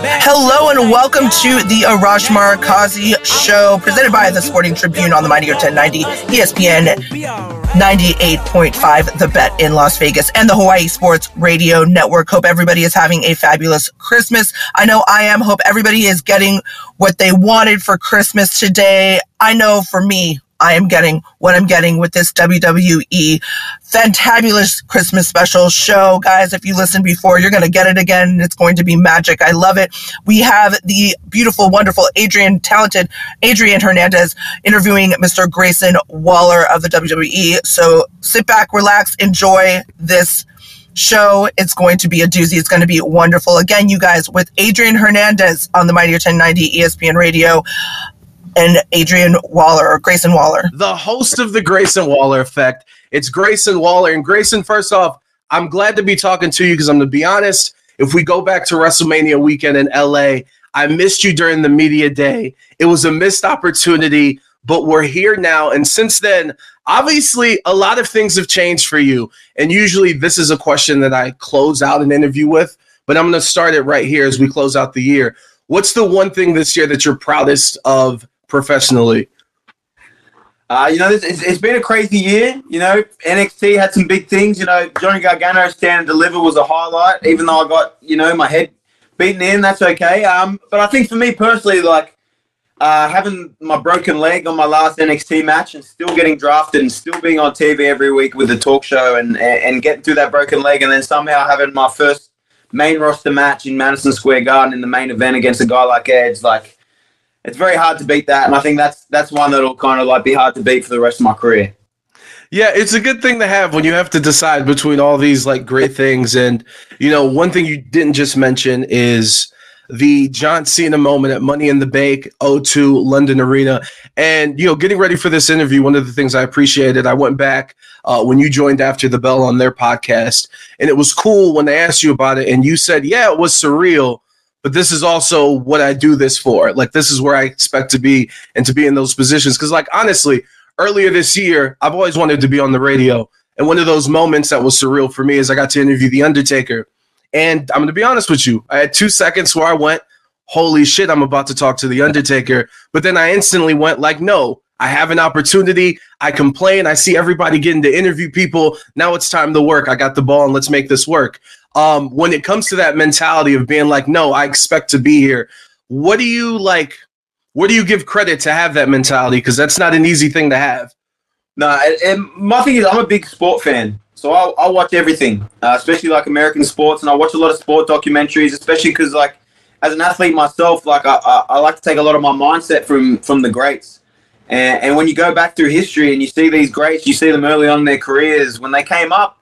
Hello and welcome to the Arash Markazi Show, presented by the Sporting Tribune on the Mightier 1090 ESPN 98.5 The Bet in Las Vegas and the Hawaii Sports Radio Network. Hope everybody is having a fabulous Christmas. I know I am. Hope everybody is getting what they wanted for Christmas today. I know for me, I am getting what I'm getting with this WWE fantabulous Christmas special show. Guys, if you listened before, you're going to get it again. It's going to be magic. I love it. We have the beautiful, wonderful Adrian, talented Adrian Hernandez interviewing Mr. Grayson Waller of the WWE. So sit back, relax, enjoy this show. It's going to be a doozy. It's going to be wonderful. Again, you guys, with Adrian Hernandez on the Mightier 1090 ESPN Radio and Adrian Waller or Grayson Waller. The host of the Grayson Waller effect. It's Grayson Waller. And Grayson, first off, I'm glad to be talking to you because I'm going to be honest. If we go back to WrestleMania weekend in LA, I missed you during the media day. It was a missed opportunity, but we're here now. And since then, obviously, a lot of things have changed for you. And usually, this is a question that I close out an interview with, but I'm going to start it right here as we close out the year. What's the one thing this year that you're proudest of professionally? Uh, you know, it's, it's been a crazy year. You know, NXT had some big things. You know, Johnny Gargano stand and deliver was a highlight, even though I got, you know, my head beaten in. That's okay. Um, but I think for me personally, like, uh, having my broken leg on my last NXT match and still getting drafted and still being on TV every week with the talk show and, and getting through that broken leg and then somehow having my first main roster match in Madison Square Garden in the main event against a guy like Edge, like it's very hard to beat that, and I think that's that's one that'll kind of like be hard to beat for the rest of my career. Yeah, it's a good thing to have when you have to decide between all these like great things. And you know, one thing you didn't just mention is the John Cena moment at Money in the Bank O2 London Arena. And you know, getting ready for this interview, one of the things I appreciated, I went back uh, when you joined after the bell on their podcast, and it was cool when they asked you about it, and you said, "Yeah, it was surreal." But this is also what I do this for. Like this is where I expect to be and to be in those positions. Because like honestly, earlier this year, I've always wanted to be on the radio. And one of those moments that was surreal for me is I got to interview The Undertaker. And I'm going to be honest with you, I had two seconds where I went, holy shit, I'm about to talk to The Undertaker. But then I instantly went, like, no, I have an opportunity. I complain. I see everybody getting to interview people. Now it's time to work. I got the ball and let's make this work um, when it comes to that mentality of being like, no, I expect to be here. What do you like? What do you give credit to have that mentality? Because that's not an easy thing to have. No, and, and my thing is, I'm a big sport fan, so I'll, I'll watch everything, uh, especially like American sports, and I watch a lot of sport documentaries, especially because like as an athlete myself, like I, I, I, like to take a lot of my mindset from from the greats. And, and when you go back through history and you see these greats, you see them early on in their careers when they came up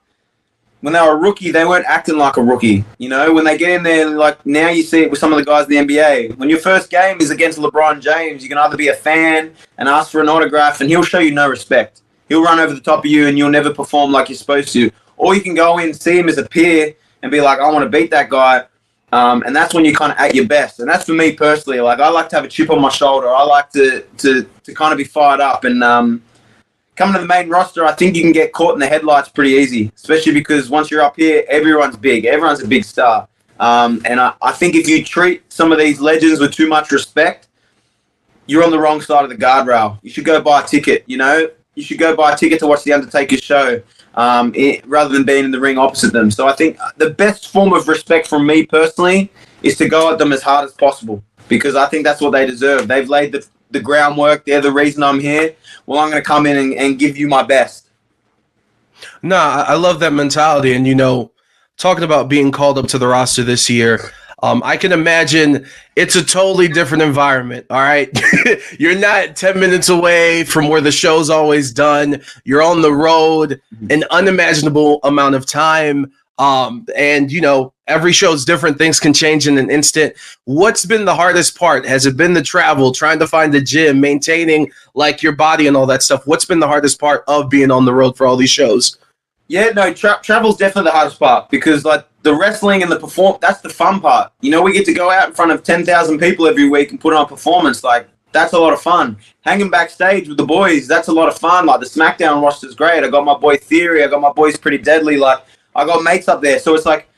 when they were a rookie, they weren't acting like a rookie. You know, when they get in there, like now you see it with some of the guys in the NBA. When your first game is against LeBron James, you can either be a fan and ask for an autograph, and he'll show you no respect. He'll run over the top of you, and you'll never perform like you're supposed to. Or you can go in, see him as a peer, and be like, I want to beat that guy. Um, and that's when you're kind of at your best. And that's for me personally. Like I like to have a chip on my shoulder. I like to to to kind of be fired up and um, coming to the main roster, I think you can get caught in the headlights pretty easy, especially because once you're up here, everyone's big. Everyone's a big star. Um, and I, I think if you treat some of these legends with too much respect, you're on the wrong side of the guardrail. You should go buy a ticket, you know? You should go buy a ticket to watch The Undertaker's show um, it, rather than being in the ring opposite them. So I think the best form of respect from me personally is to go at them as hard as possible because I think that's what they deserve. They've laid the, the groundwork. They're the reason I'm here. Well, I'm going to come in and, and give you my best. No, I love that mentality. And, you know, talking about being called up to the roster this year. Um, I can imagine it's a totally different environment. All right. You're not 10 minutes away from where the show's always done. You're on the road an unimaginable amount of time. Um, and you know, every show's different. Things can change in an instant. What's been the hardest part? Has it been the travel, trying to find the gym, maintaining like your body and all that stuff? What's been the hardest part of being on the road for all these shows? Yeah, no, tra- travel's definitely the hardest part because like the wrestling and the perform that's the fun part. You know, we get to go out in front of 10,000 people every week and put on a performance like that's a lot of fun. Hanging backstage with the boys, that's a lot of fun. Like the SmackDown roster's great. I got my boy Theory, I got my boys Pretty Deadly. Like I got mates up there, so it's like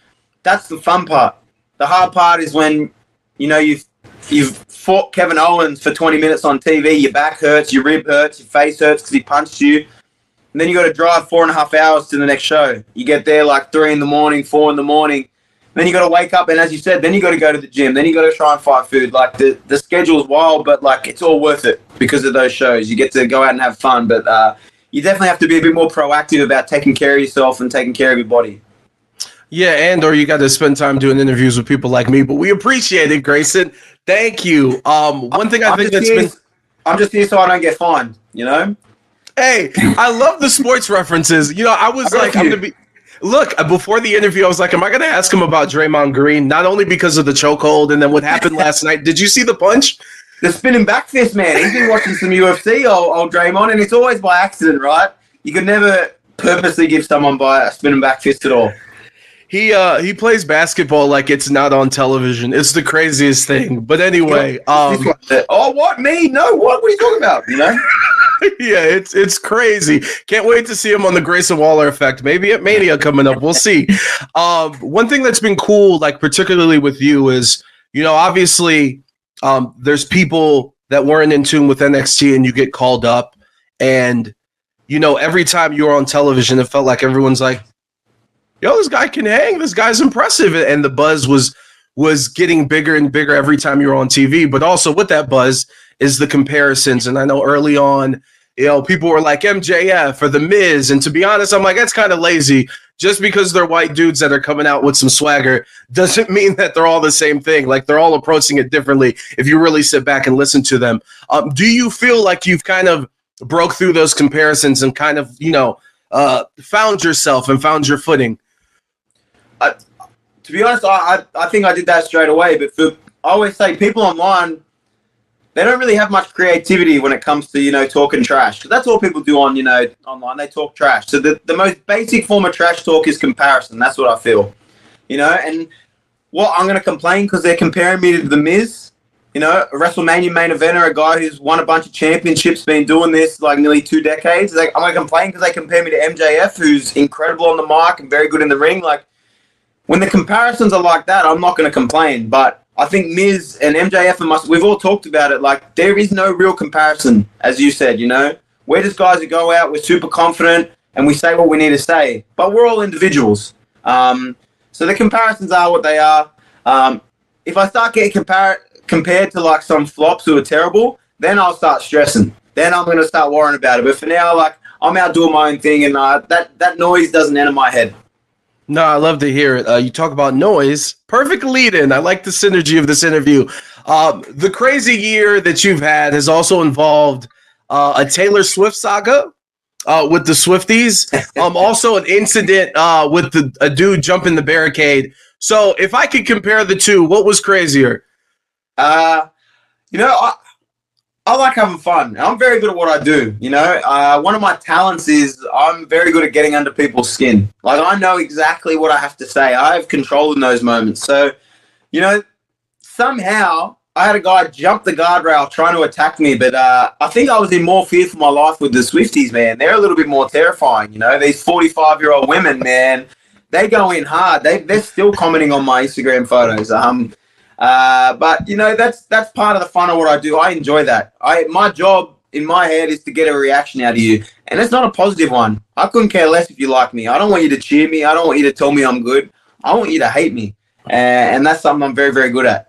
that's the fun part. The hard part is when you know you've you've fought Kevin Owens for 20 minutes on TV. Your back hurts, your rib hurts, your face hurts because he punched you. And then you got to drive four and a half hours to the next show. You get there like three in the morning, four in the morning. Then you got to wake up, and as you said, then you got to go to the gym. Then you got to try and fight food. Like the the schedule's wild, but like it's all worth it because of those shows. You get to go out and have fun, but uh, you definitely have to be a bit more proactive about taking care of yourself and taking care of your body. Yeah, and or you got to spend time doing interviews with people like me. But we appreciate it, Grayson. Thank you. Um, one thing I I'm think that's here- been I'm just here so I don't get fined. You know. Hey, I love the sports references. You know, I was I like, I'm gonna be. Look, uh, before the interview, I was like, am I gonna ask him about Draymond Green? Not only because of the chokehold and then what happened last night. Did you see the punch? The spinning back fist, man. He's been watching some UFC, old, old Draymond, and it's always by accident, right? You could never purposely give someone by a spinning back fist at all. He uh he plays basketball like it's not on television. It's the craziest thing. But anyway, um, oh, what me? No, what? What are you talking about? You know? yeah, it's it's crazy. Can't wait to see him on the Grayson Waller effect. Maybe at Mania coming up. We'll see. Um, one thing that's been cool, like particularly with you, is you know obviously um, there's people that weren't in tune with NXT, and you get called up, and you know every time you were on television, it felt like everyone's like, "Yo, this guy can hang. This guy's impressive," and the buzz was was getting bigger and bigger every time you were on TV. But also with that buzz is the comparisons. And I know early on, you know, people were like MJF or The Miz. And to be honest, I'm like, that's kind of lazy. Just because they're white dudes that are coming out with some swagger doesn't mean that they're all the same thing. Like they're all approaching it differently if you really sit back and listen to them. Um, do you feel like you've kind of broke through those comparisons and kind of, you know, uh, found yourself and found your footing? To be honest, I, I I think I did that straight away. But for I always say people online, they don't really have much creativity when it comes to you know talking trash. that's all people do on you know online. They talk trash. So the the most basic form of trash talk is comparison. That's what I feel. You know, and what I'm going to complain because they're comparing me to the Miz. You know, a WrestleMania main eventer, a guy who's won a bunch of championships, been doing this like nearly two decades. Like, I'm going to complain because they compare me to MJF, who's incredible on the mic and very good in the ring. Like, when the comparisons are like that, I'm not going to complain. But I think Miz and MJF and us, we've all talked about it. Like, there is no real comparison, as you said, you know? We're just guys who go out, we're super confident, and we say what we need to say. But we're all individuals. Um, so the comparisons are what they are. Um, if I start getting compar- compared to like some flops who are terrible, then I'll start stressing. Then I'm going to start worrying about it. But for now, like, I'm out doing my own thing, and uh, that, that noise doesn't enter my head. No, I love to hear it. Uh, you talk about noise. Perfect lead in. I like the synergy of this interview. Um, the crazy year that you've had has also involved uh, a Taylor Swift saga uh, with the Swifties. Um, also an incident uh, with the a dude jumping the barricade. So if I could compare the two, what was crazier? Uh, you know, I, I like having fun. I'm very good at what I do. You know, uh, one of my talents is I'm very good at getting under people's skin. Like I know exactly what I have to say. I have control in those moments. So, you know, somehow I had a guy jump the guardrail trying to attack me, but uh, I think I was in more fear for my life with the Swifties, man. They're a little bit more terrifying. You know, these 45 year old women, man, they go in hard. They they're still commenting on my Instagram photos. Um, uh, but you know that's that's part of the fun of what I do. I enjoy that. I my job in my head is to get a reaction out of you, and it's not a positive one. I couldn't care less if you like me. I don't want you to cheer me. I don't want you to tell me I'm good. I want you to hate me, and, and that's something I'm very very good at.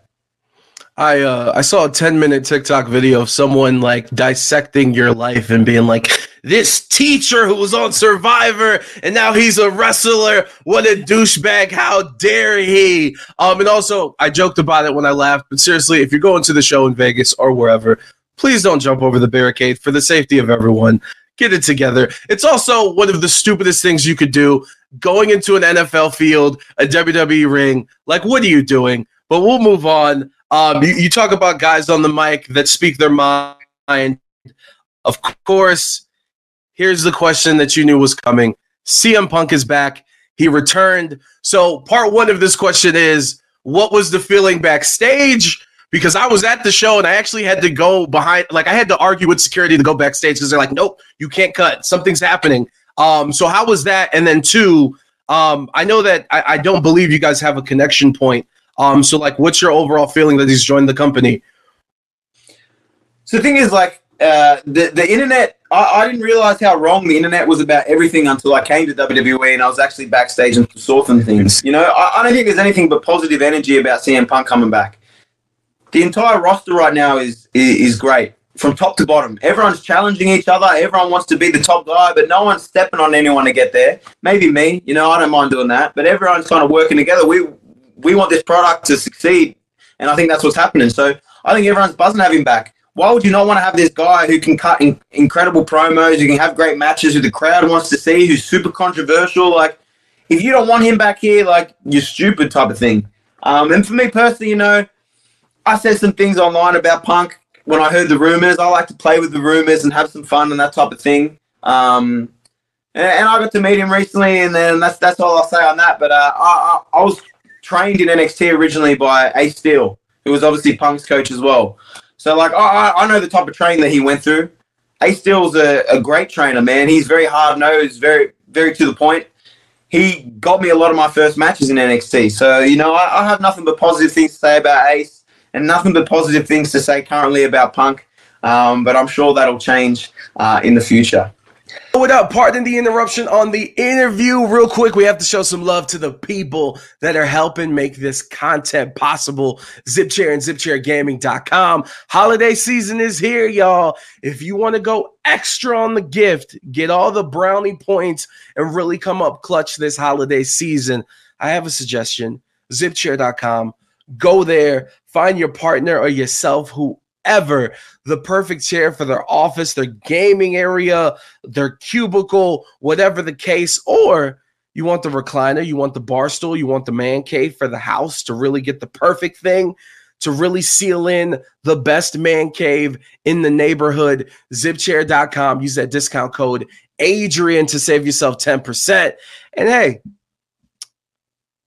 I uh, I saw a 10 minute TikTok video of someone like dissecting your life and being like, this teacher who was on Survivor and now he's a wrestler. What a douchebag. How dare he? Um, and also I joked about it when I laughed, but seriously, if you're going to the show in Vegas or wherever, please don't jump over the barricade for the safety of everyone. Get it together. It's also one of the stupidest things you could do going into an NFL field, a WWE ring. Like, what are you doing? But we'll move on. Um, you, you talk about guys on the mic that speak their mind. Of course, here's the question that you knew was coming. CM Punk is back. He returned. So, part one of this question is what was the feeling backstage? Because I was at the show and I actually had to go behind, like, I had to argue with security to go backstage because they're like, nope, you can't cut. Something's happening. Um, so, how was that? And then, two, um, I know that I, I don't believe you guys have a connection point um, so like, what's your overall feeling that he's joined the company? So the thing is, like, uh, the the internet. I, I, didn't realize how wrong the internet was about everything until I came to WWE and I was actually backstage and saw some things. You know, I, I don't think there's anything but positive energy about CM Punk coming back. The entire roster right now is, is, is great from top to bottom. Everyone's challenging each other. Everyone wants to be the top guy, but no one's stepping on anyone to get there. Maybe me, you know, I don't mind doing that. But everyone's kind of working together. We we want this product to succeed, and I think that's what's happening. So I think everyone's buzzing to have him back. Why would you not want to have this guy who can cut in, incredible promos, who can have great matches, who the crowd wants to see, who's super controversial? Like, if you don't want him back here, like you're stupid type of thing. Um, and for me personally, you know, I said some things online about Punk when I heard the rumors. I like to play with the rumors and have some fun and that type of thing. Um, and, and, I got to meet him recently, and then that's that's all I'll say on that. But uh, I, I, I was trained in NXT originally by Ace Steel, who was obviously Punk's coach as well. So like I, I know the type of training that he went through. Ace Steel's a, a great trainer, man. He's very hard nosed, very very to the point. He got me a lot of my first matches in NXT. So you know I, I have nothing but positive things to say about Ace, and nothing but positive things to say currently about Punk. Um, but I'm sure that'll change uh, in the future. What up? Pardon the interruption on the interview. Real quick, we have to show some love to the people that are helping make this content possible. ZipChair and ZipChairGaming.com. Holiday season is here, y'all. If you want to go extra on the gift, get all the brownie points, and really come up clutch this holiday season, I have a suggestion. ZipChair.com. Go there, find your partner or yourself who ever the perfect chair for their office, their gaming area, their cubicle, whatever the case, or you want the recliner, you want the bar stool, you want the man cave for the house to really get the perfect thing, to really seal in the best man cave in the neighborhood. Zipchair.com. Use that discount code Adrian to save yourself 10%. And hey,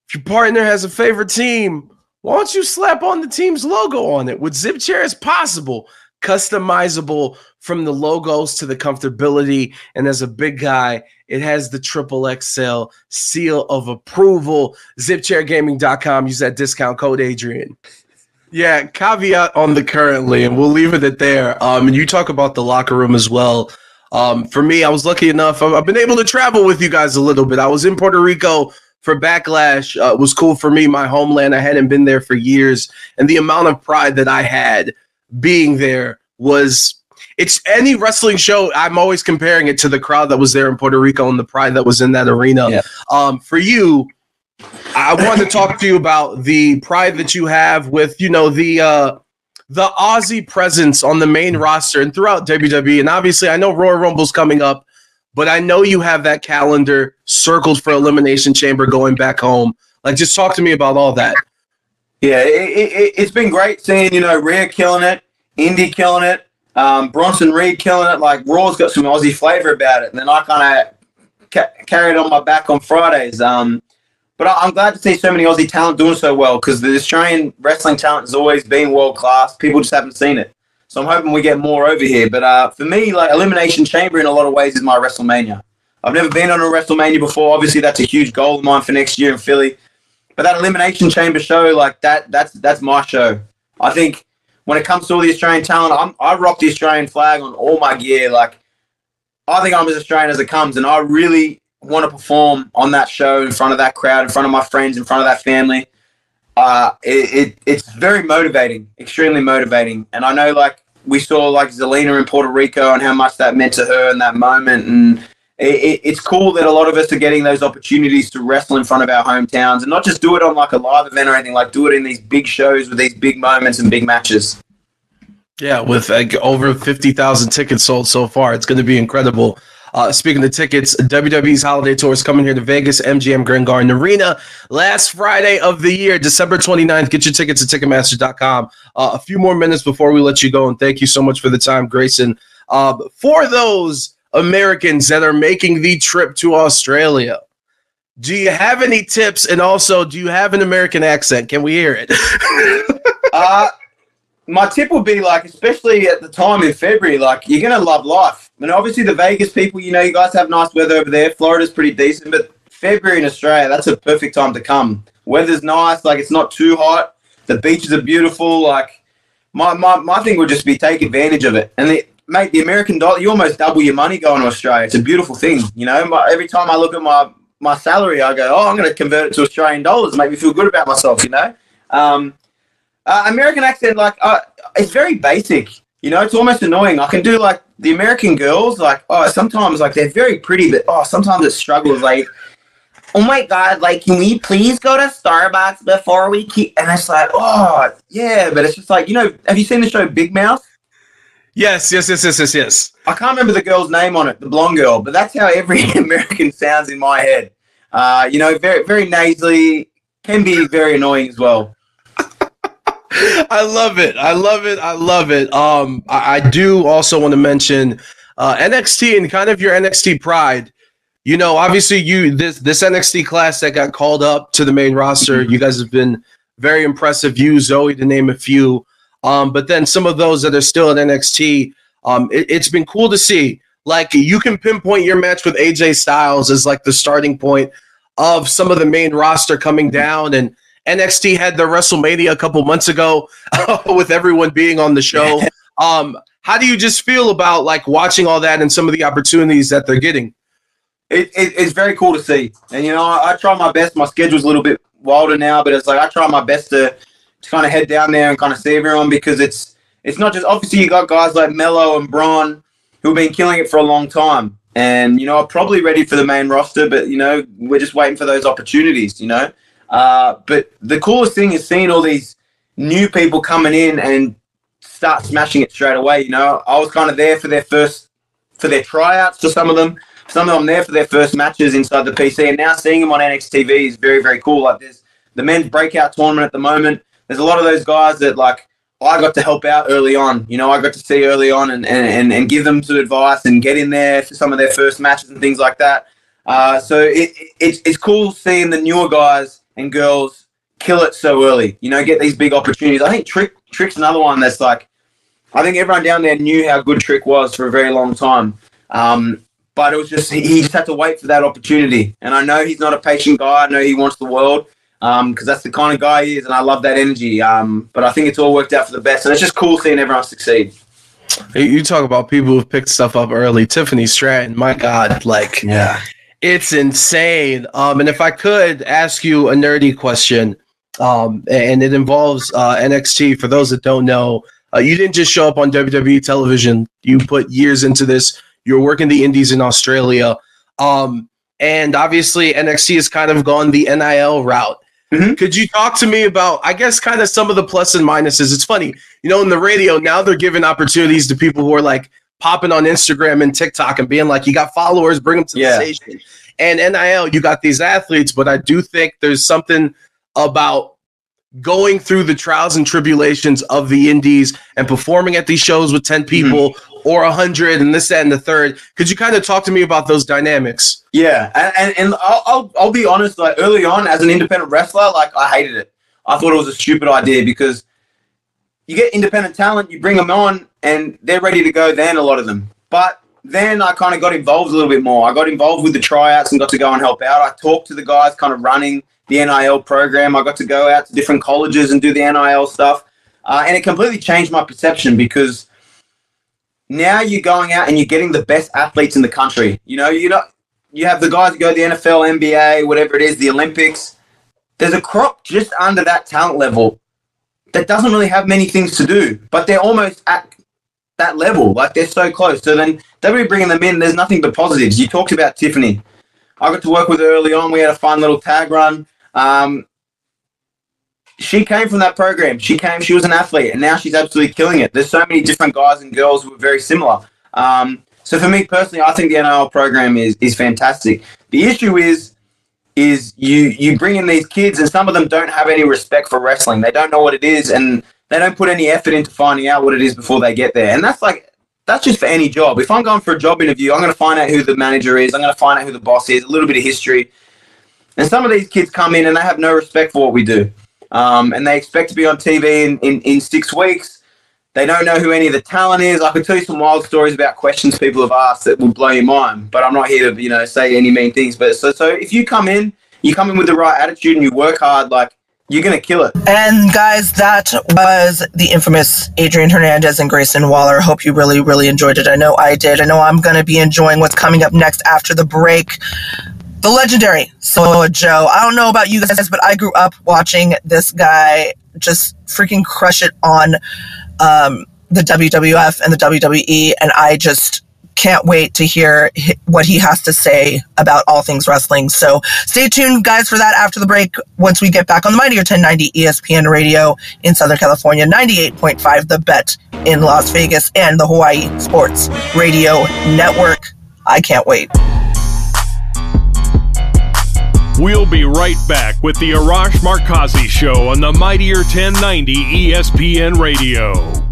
if your partner has a favorite team, why don't you slap on the team's logo on it? With Zip Chair, it's possible. Customizable from the logos to the comfortability. And as a big guy, it has the triple XL seal of approval. ZipChairGaming.com. Use that discount code Adrian. Yeah, caveat on the currently, and we'll leave it at there. Um, and you talk about the locker room as well. Um, for me, I was lucky enough. I've been able to travel with you guys a little bit. I was in Puerto Rico for Backlash uh, was cool for me, my homeland. I hadn't been there for years, and the amount of pride that I had being there was. It's any wrestling show. I'm always comparing it to the crowd that was there in Puerto Rico and the pride that was in that arena. Yeah. Um, for you, I want to talk to you about the pride that you have with, you know, the uh, the Aussie presence on the main roster and throughout WWE. And obviously, I know Royal Rumble's coming up, but I know you have that calendar circled for Elimination Chamber going back home. Like, just talk to me about all that. Yeah, it, has it, been great seeing, you know, Rhea killing it, Indi killing it, um, Bronson Reed killing it. Like, Raw's got some Aussie flavor about it. And then I kind of ca- carried on my back on Fridays. Um, but I, am glad to see so many Aussie talent doing so well because the Australian wrestling talent has always been world class. People just haven't seen it. So I'm hoping we get more over here. But uh, for me, like Elimination Chamber in a lot of ways is my WrestleMania. I've never been on a WrestleMania before. Obviously, that's a huge goal of mine for next year in Philly. But that Elimination Chamber show, like that, that's that's my show. I think when it comes to all the Australian talent, I'm, I rock the Australian flag on all my gear. Like I think I'm as Australian as it comes, and I really want to perform on that show in front of that crowd, in front of my friends, in front of that family. Uh, it, it it's very motivating, extremely motivating. And I know like we saw like Zelina in Puerto Rico and how much that meant to her in that moment. And it, it, it's cool that a lot of us are getting those opportunities to wrestle in front of our hometowns and not just do it on like a live event or anything, like do it in these big shows with these big moments and big matches. Yeah, with like over 50,000 tickets sold so far, it's going to be incredible. Uh, speaking of tickets, WWE's holiday tour is coming here to Vegas, MGM Grand Garden Arena, last Friday of the year, December 29th. Get your tickets at Ticketmaster.com. Uh, a few more minutes before we let you go, and thank you so much for the time, Grayson. Uh, for those Americans that are making the trip to Australia, do you have any tips? And also, do you have an American accent? Can we hear it? uh, my tip would be like, especially at the time in February, like you're gonna love life. And obviously the Vegas people, you know, you guys have nice weather over there. Florida's pretty decent, but February in Australia, that's a perfect time to come. Weather's nice, like it's not too hot. The beaches are beautiful. Like my my, my thing would just be take advantage of it. And the, mate, the American dollar, you almost double your money going to Australia. It's a beautiful thing, you know. My, every time I look at my my salary, I go, oh, I'm to convert it to Australian dollars, make me feel good about myself, you know. Um, uh, American accent, like, uh, it's very basic. You know, it's almost annoying. I can do like the American girls, like, oh, sometimes like they're very pretty, but oh, sometimes it struggles. Like, oh my god, like, can we please go to Starbucks before we keep? And it's like, oh, yeah, but it's just like, you know, have you seen the show Big Mouth? Yes, yes, yes, yes, yes, yes. I can't remember the girl's name on it, the blonde girl, but that's how every American sounds in my head. Uh, you know, very, very nasally, can be very annoying as well. I love it. I love it. I love it. Um, I, I do also want to mention uh, NXT and kind of your NXT pride. You know, obviously, you this this NXT class that got called up to the main roster. You guys have been very impressive. You, Zoe, to name a few. Um, but then some of those that are still at NXT, um, it, it's been cool to see. Like you can pinpoint your match with AJ Styles as like the starting point of some of the main roster coming down and NXT had their WrestleMania a couple months ago with everyone being on the show. Um, how do you just feel about like watching all that and some of the opportunities that they're getting? It, it, it's very cool to see, and you know I, I, try my best. My schedule's a little bit wilder now, but it's like I try my best to, to kind of head down there and kind of see everyone because it's it's not just obviously you got guys like Melo and Bron who've been killing it for a long time, and you know are probably ready for the main roster, but you know we're just waiting for those opportunities. You know, uh, but the coolest thing is seeing all these new people coming in and start smashing it straight away. You know, I was kind of there for their first, for their tryouts to some of them. Some of them there for their first matches inside the PC, and now seeing them on NXT TV is very, very cool. Like there's the men's breakout tournament at the moment. There's a lot of those guys that like I got to help out early on. You know, I got to see early on and, and, and give them some advice and get in there for some of their first matches and things like that. Uh, so it, it, it's, it's cool seeing the newer guys and girls kill it so early. You know, get these big opportunities. I think Trick Trick's another one that's like, I think everyone down there knew how good Trick was for a very long time. Um, but it was just he just had to wait for that opportunity. And I know he's not a patient guy. I know he wants the world because um, that's the kind of guy he is, and I love that energy. Um, but I think it's all worked out for the best, and it's just cool seeing everyone succeed. You talk about people who've picked stuff up early. Tiffany Stratton, my God, like yeah, it's insane. Um, and if I could ask you a nerdy question, um, and it involves uh, NXT. For those that don't know, uh, you didn't just show up on WWE television. You put years into this. You're working the indies in Australia. Um, and obviously, NXT has kind of gone the NIL route. Mm-hmm. Could you talk to me about, I guess, kind of some of the plus and minuses? It's funny, you know, in the radio now they're giving opportunities to people who are like popping on Instagram and TikTok and being like, you got followers, bring them to yeah. the station. And NIL, you got these athletes, but I do think there's something about going through the trials and tribulations of the indies and performing at these shows with 10 people mm-hmm. or 100 and this, that, and the third. Could you kind of talk to me about those dynamics? Yeah. And, and, and I'll, I'll, I'll be honest, like early on as an independent wrestler, like I hated it. I thought it was a stupid idea because you get independent talent, you bring them on, and they're ready to go then, a lot of them. But then I kind of got involved a little bit more. I got involved with the tryouts and got to go and help out. I talked to the guys kind of running the NIL program. I got to go out to different colleges and do the NIL stuff. Uh, and it completely changed my perception because now you're going out and you're getting the best athletes in the country. You know, you know, you have the guys that go to the NFL, NBA, whatever it is, the Olympics there's a crop just under that talent level that doesn't really have many things to do, but they're almost at that level. Like they're so close. So then they'll be bringing them in. There's nothing but positives. You talked about Tiffany. I got to work with her early on. We had a fun little tag run. Um, she came from that program. She came, she was an athlete, and now she's absolutely killing it. There's so many different guys and girls who are very similar. Um, so for me personally, I think the NIL program is is fantastic. The issue is is you you bring in these kids and some of them don't have any respect for wrestling. They don't know what it is and they don't put any effort into finding out what it is before they get there. And that's like that's just for any job. If I'm going for a job interview, I'm going to find out who the manager is. I'm going to find out who the boss is, a little bit of history. And some of these kids come in and they have no respect for what we do. Um, and they expect to be on TV in, in, in six weeks. They don't know who any of the talent is. I could tell you some wild stories about questions people have asked that will blow your mind, but I'm not here to, you know, say any mean things. But so, so if you come in, you come in with the right attitude and you work hard, like you're gonna kill it. And guys, that was the infamous Adrian Hernandez and Grayson Waller. Hope you really, really enjoyed it. I know I did. I know I'm gonna be enjoying what's coming up next after the break. The legendary Samoa Joe. I don't know about you guys, but I grew up watching this guy just freaking crush it on um, the WWF and the WWE, and I just can't wait to hear what he has to say about all things wrestling. So stay tuned, guys, for that after the break. Once we get back on the Mightier 1090 ESPN radio in Southern California, 98.5 The Bet in Las Vegas, and the Hawaii Sports Radio Network. I can't wait. We'll be right back with the Arash Markazi Show on the Mightier 1090 ESPN Radio.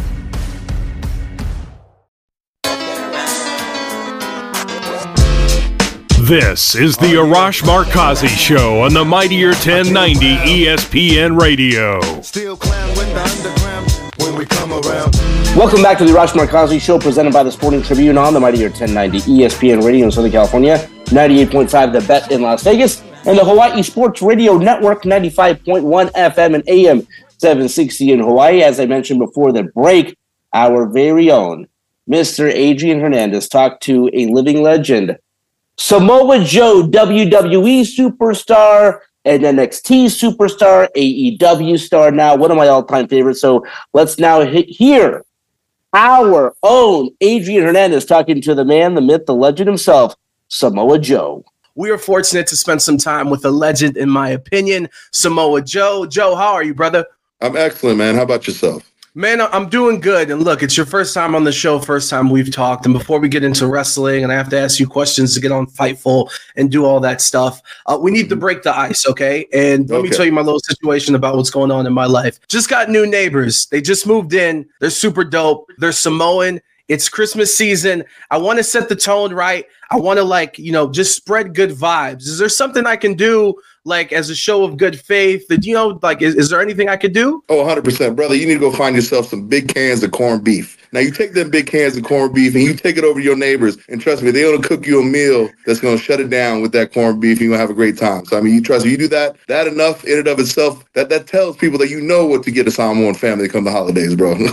This is the Arash Markazi Show on the Mightier 1090 ESPN Radio. Welcome back to the Arash Markazi Show, presented by the Sporting Tribune on the Mightier 1090 ESPN Radio in Southern California, 98.5 The Bet in Las Vegas, and the Hawaii Sports Radio Network, 95.1 FM and AM 760 in Hawaii. As I mentioned before the break, our very own Mr. Adrian Hernandez talked to a living legend, Samoa Joe, WWE superstar, and NXT superstar, AEW star now, one of my all time favorites. So let's now hit, hear our own Adrian Hernandez talking to the man, the myth, the legend himself, Samoa Joe. We are fortunate to spend some time with a legend, in my opinion, Samoa Joe. Joe, how are you, brother? I'm excellent, man. How about yourself? Man, I'm doing good. And look, it's your first time on the show, first time we've talked. And before we get into wrestling, and I have to ask you questions to get on Fightful and do all that stuff, uh, we need to break the ice, okay? And let me tell you my little situation about what's going on in my life. Just got new neighbors. They just moved in. They're super dope. They're Samoan. It's Christmas season. I want to set the tone right. I want to like, you know, just spread good vibes. Is there something I can do like as a show of good faith? That you know, like is, is there anything I could do? Oh, 100%. Brother, you need to go find yourself some big cans of corned beef. Now, you take them big cans of corned beef and you take it over to your neighbors. And trust me, they're going to cook you a meal that's going to shut it down with that corned beef and you're going to have a great time. So, I mean, you trust me, you do that, that enough in and of itself, that, that tells people that you know what to get a Samoan family come the holidays, bro.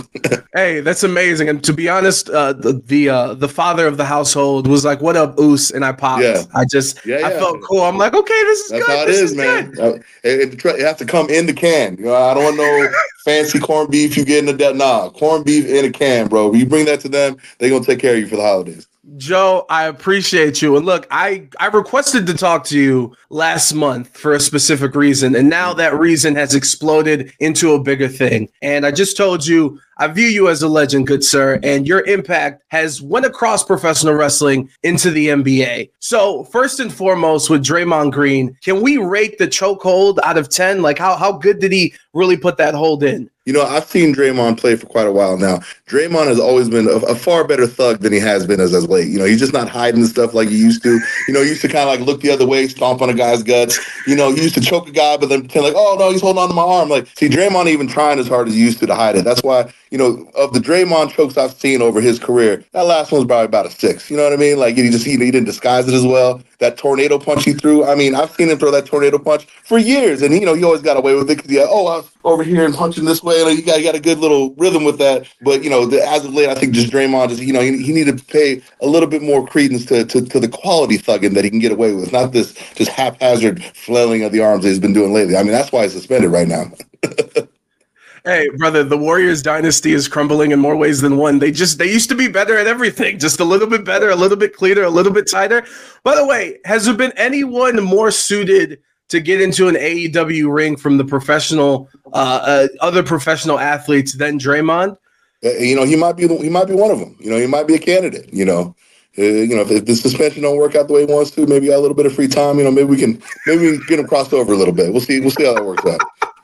Hey, that's amazing. And to be honest, uh, the the, uh, the father of the household was like, "What up, Oos?" And I popped. Yeah. I just, Yeah, I felt cool. I'm like, okay, this is That's good. How it this is, man. good." Uh, It, it, it has to come in the can. You know, I don't want no fancy corned beef you get in the de- nah corned beef in a can, bro. If you bring that to them, they're gonna take care of you for the holidays. Joe, I appreciate you. And look, I I requested to talk to you last month for a specific reason, and now that reason has exploded into a bigger thing. And I just told you I view you as a legend, good sir, and your impact has went across professional wrestling into the NBA. So, first and foremost, with Draymond Green, can we rate the chokehold out of 10? Like, how, how good did he really put that hold in? You know, I've seen Draymond play for quite a while now. Draymond has always been a, a, far better thug than he has been as as late. You know, he's just not hiding stuff like he used to. You know, he used to kind of like look the other way, stomp on a guy's guts. You know, he used to choke a guy, but then pretend like, oh no, he's holding on to my arm. Like, see, Draymond even trying as hard as he used to to hide it. That's why, you know, of the Draymond chokes I've seen over his career, that last one was probably about a six. You know what I mean? Like he just he, he didn't disguise it as well. That tornado punch he threw. I mean, I've seen him throw that tornado punch for years, and you know, he always got away with it because yeah, oh, I was over here and punching this way, and you got, you got a good little rhythm with that. But you know, the, as of late, I think just Draymond just you know he, he needed to pay a little bit more credence to, to to the quality thugging that he can get away with, not this just haphazard flailing of the arms that he's been doing lately. I mean, that's why he's suspended right now. Hey, brother, the Warriors dynasty is crumbling in more ways than one. They just they used to be better at everything, just a little bit better, a little bit cleaner, a little bit tighter. By the way, has there been anyone more suited to get into an AEW ring from the professional uh, uh, other professional athletes than Draymond? Uh, you know, he might be he might be one of them. You know, he might be a candidate. You know, uh, you know, if, if, the suspension don't work out the way he wants to, maybe got a little bit of free time. You know, maybe we can maybe we can get him crossed over a little bit. We'll see. We'll see how that works out.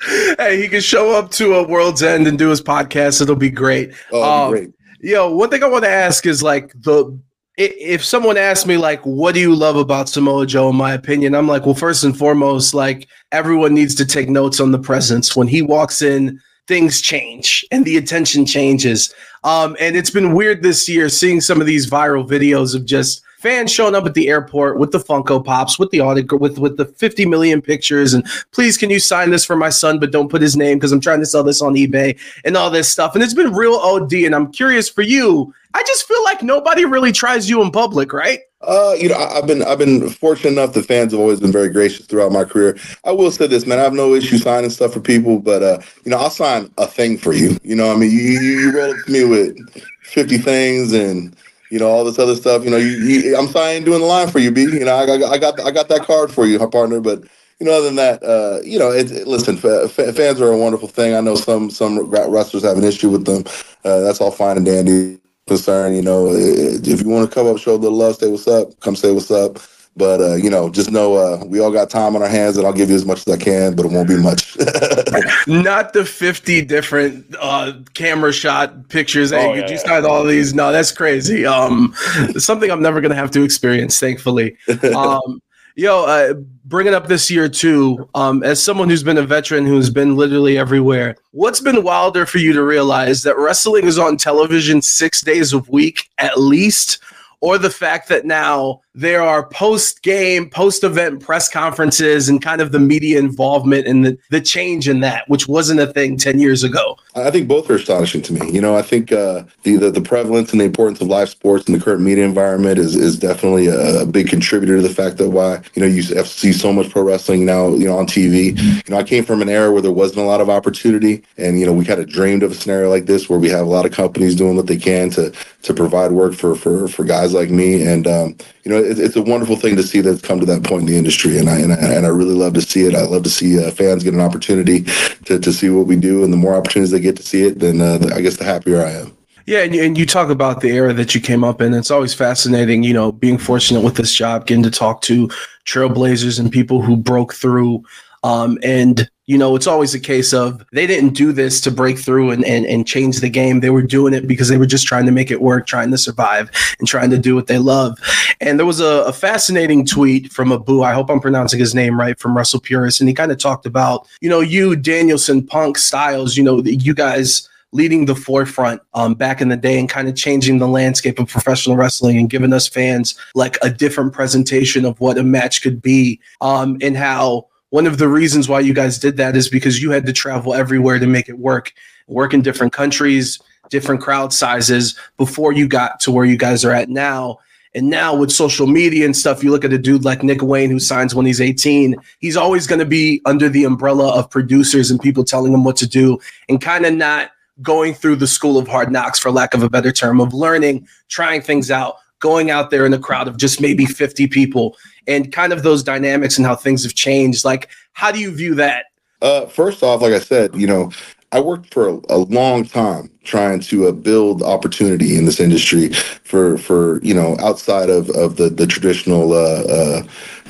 hey, he can show up to a World's End and do his podcast. It'll be great. Oh, um, great. Yo, one thing I want to ask is like the if someone asks me like what do you love about Samoa Joe in my opinion I'm like well first and foremost like everyone needs to take notes on the presence when he walks in things change and the attention changes. Um and it's been weird this year seeing some of these viral videos of just fans showing up at the airport with the Funko Pops, with the with with the 50 million pictures, and please can you sign this for my son, but don't put his name because I'm trying to sell this on eBay and all this stuff. And it's been real OD. And I'm curious for you. I just feel like nobody really tries you in public, right? Uh, you know, I've been I've been fortunate enough. The fans have always been very gracious throughout my career. I will say this, man. I have no issue signing stuff for people, but uh, you know, I'll sign a thing for you. You know, I mean, you you, you roll up to me with fifty things and you know, all this other stuff. You know, you, you, I'm sorry I ain't doing the line for you, B. You know, I, I, I got I got that card for you, partner. But you know, other than that, uh, you know, it, it, listen, f- fans are a wonderful thing. I know some some wrestlers have an issue with them. Uh, that's all fine and dandy. Concern, you know, if you want to come up, show a little love, say what's up, come say what's up. But uh, you know, just know uh, we all got time on our hands, and I'll give you as much as I can, but it won't be much. Not the fifty different uh, camera shot pictures. Hey, oh, yeah, you yeah. all these? No, that's crazy. Um, something I'm never gonna have to experience, thankfully. Um, yo, uh, bringing up this year too. Um, as someone who's been a veteran, who's been literally everywhere, what's been wilder for you to realize that wrestling is on television six days a week at least? or the fact that now there are post game, post event press conferences and kind of the media involvement and the, the change in that, which wasn't a thing 10 years ago? I think both are astonishing to me. You know, I think uh, the, the, the prevalence and the importance of live sports in the current media environment is, is definitely a, big contributor to the fact that why, you know, you see so much pro wrestling now, you know, on TV. You know, I came from an era where there wasn't a lot of opportunity and, you know, we kind of dreamed of a scenario like this where we have a lot of companies doing what they can to, to provide work for, for, for guys like me. And, um, you know, it, it's a wonderful thing to see that's come to that point in the industry. And I, and I, and I really love to see it. I love to see uh, fans get an opportunity to, to see what we do. And the more opportunities they get to see it, then uh, I guess the happier I am. Yeah, and you, and you talk about the era that you came up in. It's always fascinating, you know, being fortunate with this job, getting to talk to trailblazers and people who broke through. Um, and you know, it's always a case of they didn't do this to break through and, and, and change the game. They were doing it because they were just trying to make it work, trying to survive, and trying to do what they love. And there was a, a fascinating tweet from Abu, I hope I'm pronouncing his name right, from Wrestle Purist. And he kind of talked about, you know, you, Danielson, Punk, Styles, you know, you guys leading the forefront um, back in the day and kind of changing the landscape of professional wrestling and giving us fans like a different presentation of what a match could be um, and how one of the reasons why you guys did that is because you had to travel everywhere to make it work, work in different countries, different crowd sizes before you got to where you guys are at now. And now with social media and stuff, you look at a dude like Nick Wayne who signs when he's 18, he's always going to be under the umbrella of producers and people telling him what to do and kind of not going through the school of hard knocks, for lack of a better term, of learning, trying things out, going out there in a crowd of just maybe 50 people and kind of those dynamics and how things have changed. Like, how do you view that? Uh, first off, like I said, you know, I worked for a, a long time trying to uh, build opportunity in this industry for for you know outside of of the the traditional uh, uh,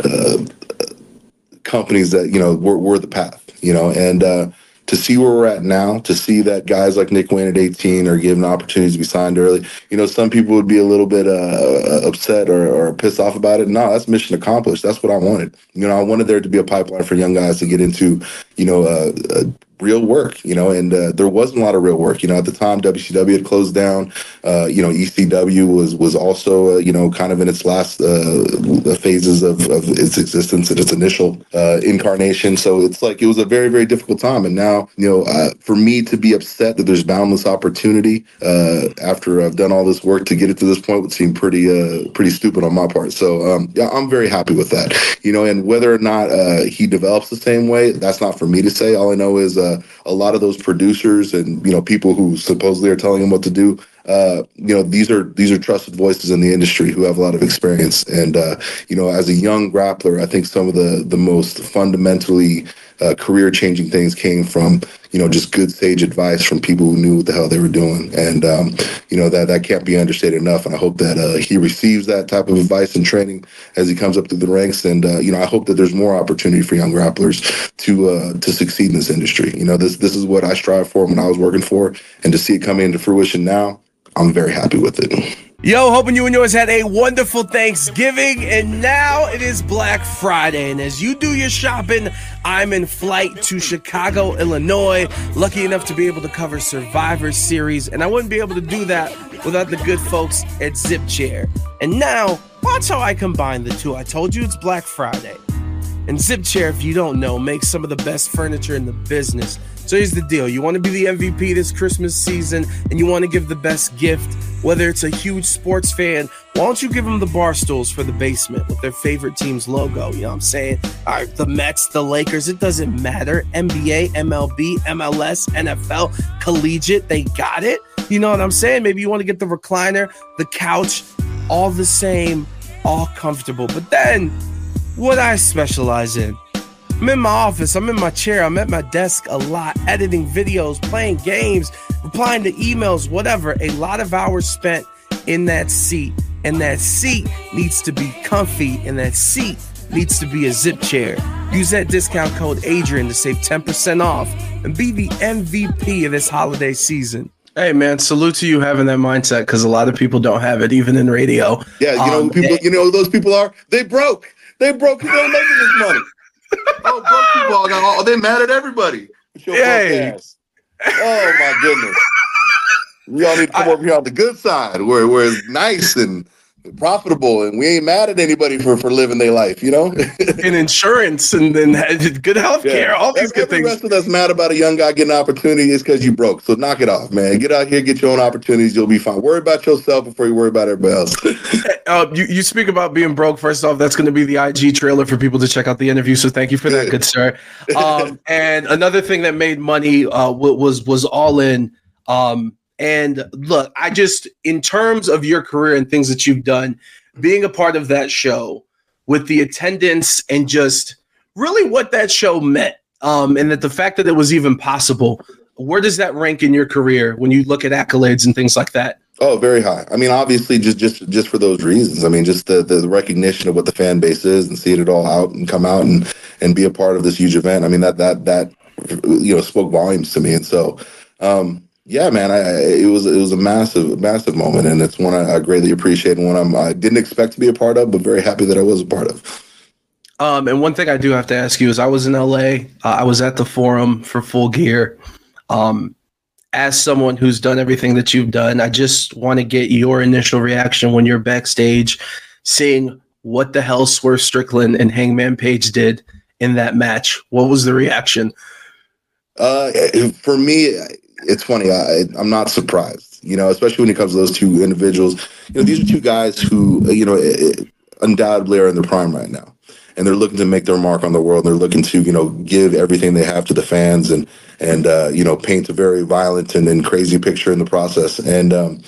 uh, companies that you know were, were the path. You know, and uh, to see where we're at now, to see that guys like Nick Wayne at 18 are given opportunities to be signed early. You know, some people would be a little bit uh, upset or, or pissed off about it. No, that's mission accomplished. That's what I wanted. You know, I wanted there to be a pipeline for young guys to get into, you know, uh, uh, real work, you know, and uh, there wasn't a lot of real work. You know, at the time, WCW had closed down. Uh, you know, ECW was was also, uh, you know, kind of in its last uh, phases of, of its existence and its initial uh, incarnation. So it's like it was a very very difficult time. And now, you know, uh, for me to be upset that there's boundless opportunity after I've done all this work to get it to this point would seem pretty pretty stupid on my part. So um, yeah, I'm very happy with that. You know, and whether or not he develops the same way, that's not for me to say. All I know is uh, a lot of those producers and you know people who supposedly are telling him what to do. Uh, you know, these are these are trusted voices in the industry who have a lot of experience. And uh, you know, as a young grappler, I think some of the the most fundamentally uh, career changing things came from you know just good sage advice from people who knew what the hell they were doing. And um, you know that that can't be understated enough. And i hope that uh, he receives that type of advice and training as he comes up through the ranks. And uh, you know i hope that there's more opportunity for young grapplers to uh, to succeed in this industry. You know this this is what i strive for when i was working for. And to see it come into fruition now i'm very happy with it Yo, hoping you and yours had a wonderful Thanksgiving, and now it is Black Friday. And as you do your shopping, I'm in flight to Chicago, Illinois. Lucky enough to be able to cover Survivor Series, and I wouldn't be able to do that without the good folks at Zip Chair. And now, watch how I combine the two. I told you it's Black Friday. And Zip Chair, if you don't know, makes some of the best furniture in the business. So here's the deal you want to be the MVP this Christmas season and you want to give the best gift, whether it's a huge sports fan, why don't you give them the bar stools for the basement with their favorite team's logo? You know what I'm saying? All right, the Mets, the Lakers, it doesn't matter. NBA, MLB, MLS, NFL, collegiate, they got it. You know what I'm saying? Maybe you want to get the recliner, the couch, all the same, all comfortable. But then, what I specialize in I'm in my office, I'm in my chair, I'm at my desk a lot, editing videos, playing games, replying to emails, whatever. A lot of hours spent in that seat. And that seat needs to be comfy, and that seat needs to be a zip chair. Use that discount code Adrian to save 10% off and be the MVP of this holiday season. Hey man, salute to you having that mindset because a lot of people don't have it, even in radio. Yeah, you know, um, people, you know, who those people are they broke. They broke. They are making this money oh, broke people all got all, they mad at everybody. Hey. Oh my goodness. We all need to come I, over here on the good side where, where it's nice and profitable and we ain't mad at anybody for, for living their life, you know? and insurance and then good health care, yeah. all these Every good things. Every that's mad about a young guy getting an opportunity is because you broke. So knock it off, man. Get out here, get your own opportunities. You'll be fine. Worry about yourself before you worry about everybody else. uh, you, you speak about being broke. First off, that's going to be the IG trailer for people to check out the interview. So thank you for that, good sir. Um, and another thing that made money uh, was was all in. Um, and look, I just, in terms of your career and things that you've done, being a part of that show with the attendance and just really what that show meant, um, and that the fact that it was even possible, where does that rank in your career when you look at accolades and things like that? Oh, very high. I mean, obviously, just just just for those reasons. I mean, just the the recognition of what the fan base is and seeing it all out and come out and and be a part of this huge event. I mean, that that that you know spoke volumes to me. And so, um, yeah, man, I, it was it was a massive massive moment, and it's one I, I greatly appreciate and one I'm, I didn't expect to be a part of, but very happy that I was a part of. Um, and one thing I do have to ask you is, I was in LA. Uh, I was at the forum for Full Gear. Um, as someone who's done everything that you've done, I just want to get your initial reaction when you're backstage, seeing what the hell Swerve Strickland and Hangman Page did in that match. What was the reaction? Uh, for me, it's funny. I, I'm not surprised, you know, especially when it comes to those two individuals. You know, these are two guys who, you know, undoubtedly are in their prime right now, and they're looking to make their mark on the world. And They're looking to, you know, give everything they have to the fans and and uh, you know paint a very violent and, and crazy picture in the process. And um,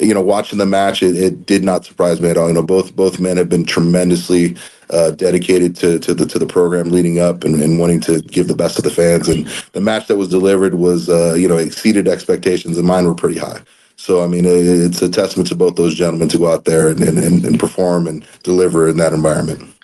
you know, watching the match, it, it did not surprise me at all. You know, both both men have been tremendously uh, dedicated to to the to the program leading up and, and wanting to give the best to the fans. And the match that was delivered was uh, you know exceeded expectations, and mine were pretty high. So I mean, it, it's a testament to both those gentlemen to go out there and, and, and perform and deliver in that environment.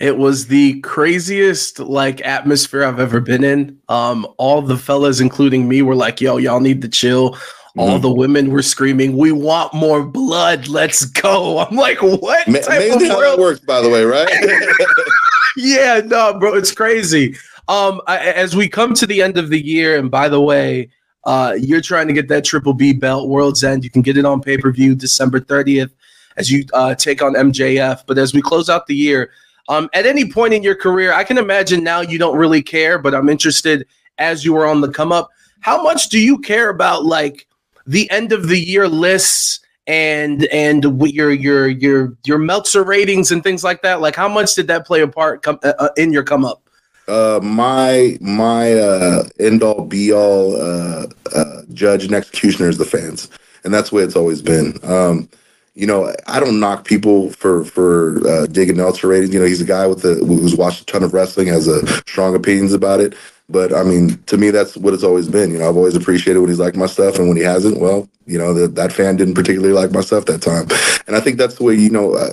It was the craziest like atmosphere I've ever been in. Um, all the fellas, including me, were like, "Yo, y'all need to chill." All mm-hmm. the women were screaming, "We want more blood! Let's go!" I'm like, "What?" Ma- amazing how that works, by the way, right? yeah, no, bro, it's crazy. Um, I, as we come to the end of the year, and by the way, uh, you're trying to get that Triple B belt, World's End. You can get it on pay per view December 30th as you uh, take on MJF. But as we close out the year, um, at any point in your career, I can imagine now you don't really care, but I'm interested as you were on the come up. How much do you care about like the end of the year lists and and your your your your Meltzer ratings and things like that? Like, how much did that play a part come, uh, uh in your come up? Uh, my my uh, end all be all uh, uh, judge and executioner is the fans, and that's the way it's always been. Um, you know, I don't knock people for for uh, digging Meltzer ratings. You know, he's a guy with the who's watched a ton of wrestling, has a strong opinions about it. But I mean, to me, that's what it's always been. You know, I've always appreciated when he's liked my stuff, and when he hasn't, well, you know, that that fan didn't particularly like my stuff that time. And I think that's the way you know uh,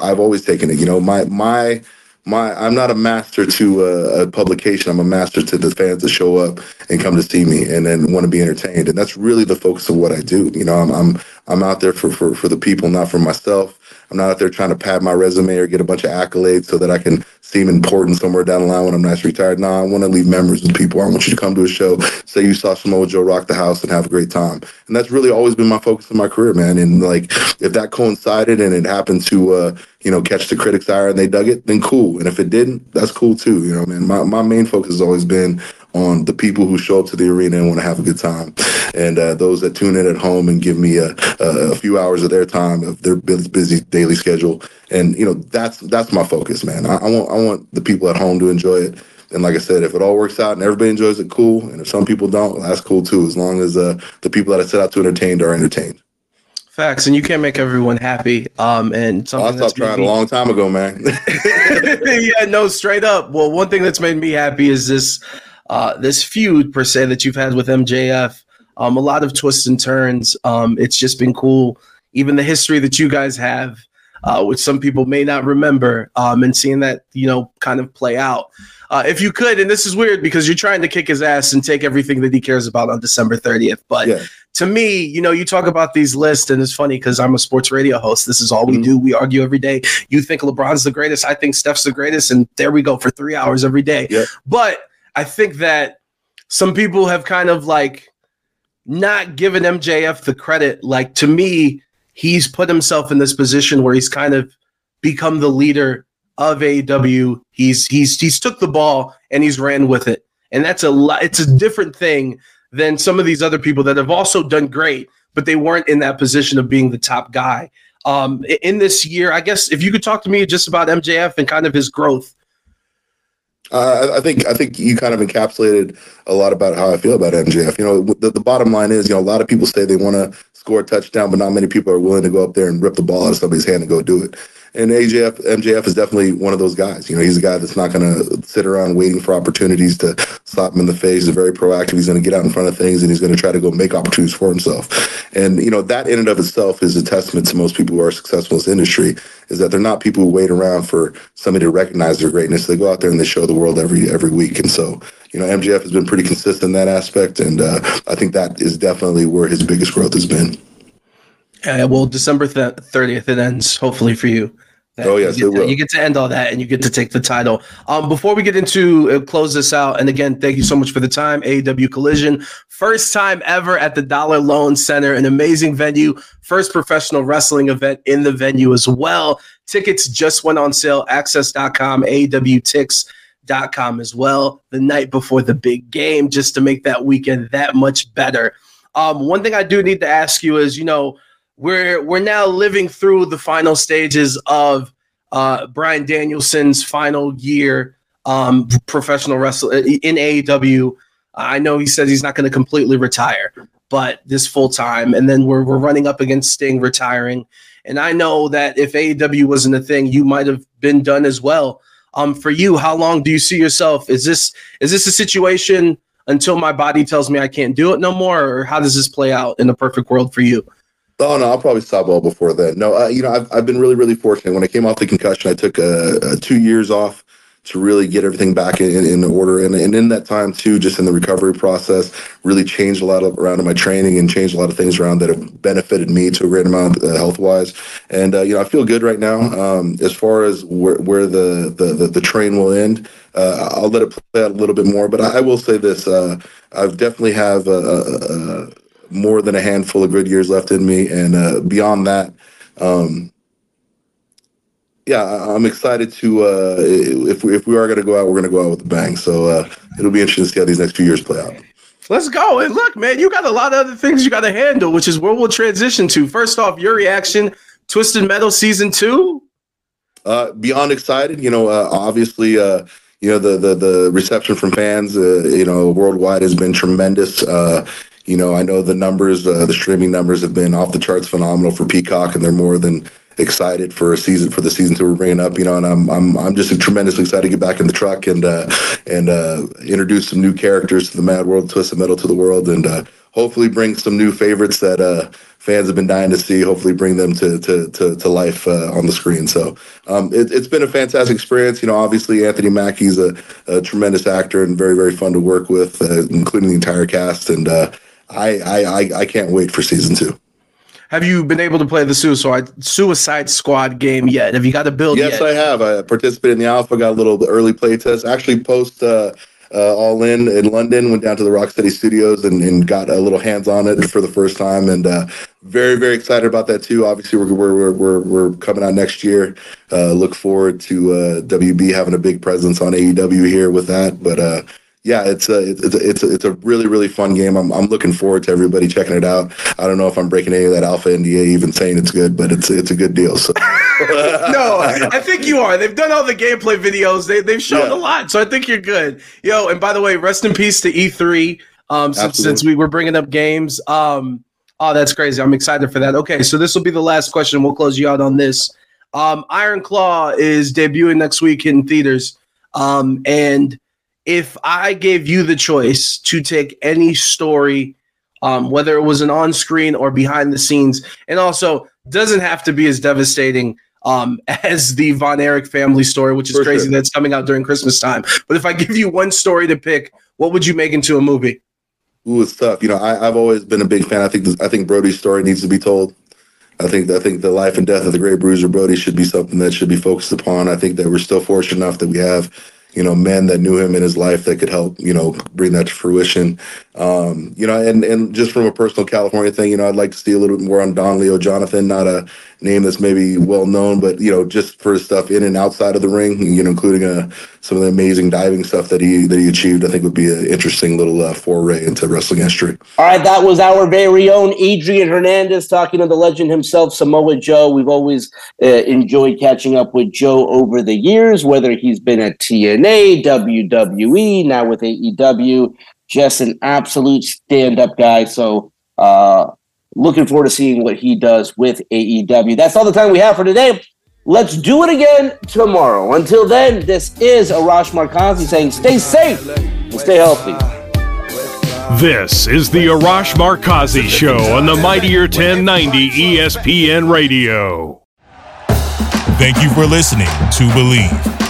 I've always taken it. You know, my my my I'm not a master to a, a, publication. I'm a master to the fans that show up and come to see me and then want to be entertained. And that's really the focus of what I do. You know, I'm I'm I'm out there for for for the people, not for myself. I'm not out there trying to pad my resume or get a bunch of accolades so that I can seem important somewhere down the line when I'm not retired. No, I want to leave memories with people. I want you to come to a show, say you saw Samoa Joe rock the house and have a great time. And that's really always been my focus in my career, man. And like, if that coincided and it happened to, uh, you know, catch the critics' eye and they dug it, then cool. And if it didn't, that's cool too. You know, man. My my main focus has always been on the people who show up to the arena and want to have a good time, and uh, those that tune in at home and give me a, a, few hours of their time of their busy daily schedule. And you know that's that's my focus, man. I, I want I want the people at home to enjoy it. And like I said, if it all works out and everybody enjoys it, cool. And if some people don't, that's cool too. As long as uh, the people that I set out to entertain are entertained. Facts, and you can't make everyone happy. Um, and something I stopped trying me... a long time ago, man. yeah, no, straight up. Well, one thing that's made me happy is this uh, this feud per se that you've had with MJF. Um, a lot of twists and turns. Um, it's just been cool. Even the history that you guys have, uh, which some people may not remember, um, and seeing that you know kind of play out. Uh, if you could, and this is weird because you're trying to kick his ass and take everything that he cares about on December 30th. But yeah. to me, you know, you talk about these lists, and it's funny because I'm a sports radio host. This is all we mm-hmm. do. We argue every day. You think LeBron's the greatest. I think Steph's the greatest. And there we go for three hours every day. Yeah. But I think that some people have kind of like not given MJF the credit. Like to me, he's put himself in this position where he's kind of become the leader of AEW. He's he's he's took the ball and he's ran with it. And that's a lot it's a different thing than some of these other people that have also done great, but they weren't in that position of being the top guy. Um, in this year, I guess if you could talk to me just about MJF and kind of his growth uh, I think I think you kind of encapsulated a lot about how I feel about MJF. You know, the, the bottom line is, you know, a lot of people say they want to score a touchdown, but not many people are willing to go up there and rip the ball out of somebody's hand and go do it. And AJF, MJF is definitely one of those guys. You know, he's a guy that's not going to sit around waiting for opportunities to slap him in the face. He's very proactive. He's going to get out in front of things and he's going to try to go make opportunities for himself. And, you know, that in and of itself is a testament to most people who are successful in this industry is that they're not people who wait around for somebody to recognize their greatness. They go out there and they show the world every, every week. And so, you know, MJF has been pretty consistent in that aspect. And uh, I think that is definitely where his biggest growth has been. Uh, well, December 30th, it ends, hopefully for you. Oh yes, you get, to, you get to end all that, and you get to take the title. Um, before we get into uh, close this out, and again, thank you so much for the time. AEW Collision, first time ever at the Dollar Loan Center, an amazing venue, first professional wrestling event in the venue as well. Tickets just went on sale. AXS.com, AEWTix.com as well. The night before the big game, just to make that weekend that much better. Um, one thing I do need to ask you is, you know we're we're now living through the final stages of uh, Bryan Danielson's final year um, professional wrestler in AEW. I know he says he's not going to completely retire, but this full time, and then we're we're running up against Sting retiring, and I know that if AEW wasn't a thing, you might have been done as well. Um, for you, how long do you see yourself? Is this is this a situation until my body tells me I can't do it no more, or how does this play out in a perfect world for you? Oh no, I'll probably stop well before then. No, uh, you know, I've, I've been really, really fortunate. When I came off the concussion, I took uh, uh, two years off to really get everything back in, in order, and, and in that time too, just in the recovery process, really changed a lot of around in my training and changed a lot of things around that have benefited me to a great amount uh, health wise. And uh, you know, I feel good right now. Um, as far as where, where the, the, the the train will end, uh, I'll let it play out a little bit more. But I, I will say this: uh, I've definitely have a, a, a more than a handful of good years left in me, and uh, beyond that, um, yeah, I'm excited to uh, if we, if we are going to go out, we're going to go out with a bang. So uh, it'll be interesting to see how these next few years play out. Let's go. And look, man, you got a lot of other things you got to handle, which is where we'll transition to. First off, your reaction, Twisted Metal season two. Uh, beyond excited, you know, uh, obviously, uh, you know the the the reception from fans, uh, you know, worldwide has been tremendous. Uh, you know, I know the numbers, uh, the streaming numbers have been off the charts, phenomenal for Peacock, and they're more than excited for a season for the season two we're bringing up. You know, and I'm I'm I'm just tremendously excited to get back in the truck and uh, and uh, introduce some new characters to the Mad World, Twisted Metal to the world, and uh, hopefully bring some new favorites that uh, fans have been dying to see. Hopefully, bring them to to to, to life uh, on the screen. So um, it, has been a fantastic experience. You know, obviously Anthony Mackie's a, a tremendous actor and very very fun to work with, uh, including the entire cast and. Uh, I, I I can't wait for season two. Have you been able to play the Suicide Suicide Squad game yet? Have you got to build? Yes, yet? I have. I participated in the alpha, got a little early play test. Actually, post uh, uh, all in in London, went down to the Rocksteady Studios and, and got a little hands on it for the first time, and uh, very very excited about that too. Obviously, we're we're we're, we're coming out next year. Uh, look forward to uh, WB having a big presence on AEW here with that, but uh, yeah, it's a it's a, it's a, it's a really really fun game. I'm I'm looking forward to everybody checking it out. I don't know if I'm breaking any of that alpha NDA even saying it's good, but it's it's a good deal. So no, I think you are. They've done all the gameplay videos. They they've shown yeah. a lot, so I think you're good. Yo, and by the way, rest in peace to E3. Um, since, since we were bringing up games. Um, oh, that's crazy. I'm excited for that. Okay, so this will be the last question. We'll close you out on this. Um, Iron Claw is debuting next week in theaters. Um, and if I gave you the choice to take any story, um, whether it was an on screen or behind the scenes, and also doesn't have to be as devastating um, as the Von Erich family story, which is For crazy sure. that's coming out during Christmas time. But if I give you one story to pick, what would you make into a movie? Ooh, it's tough. You know, I, have always been a big fan. I think this, I think Brody's story needs to be told. I think I think the life and death of the great Bruiser Brody should be something that should be focused upon. I think that we're still fortunate enough that we have you know, men that knew him in his life that could help, you know, bring that to fruition. Um, you know, and and just from a personal California thing, you know, I'd like to see a little bit more on Don Leo Jonathan, not a name that's maybe well known, but you know, just for his stuff in and outside of the ring, you know, including uh, some of the amazing diving stuff that he that he achieved, I think would be an interesting little uh, foray into wrestling history. All right, that was our very own Adrian Hernandez talking to the legend himself, Samoa Joe. We've always uh, enjoyed catching up with Joe over the years, whether he's been at TNA, WWE, now with AEW just an absolute stand-up guy. So uh, looking forward to seeing what he does with AEW. That's all the time we have for today. Let's do it again tomorrow. Until then, this is Arash Markazi saying stay safe and stay healthy. This is the Arash Markazi Show on the Mighty 1090 ESPN Radio. Thank you for listening to Bleav.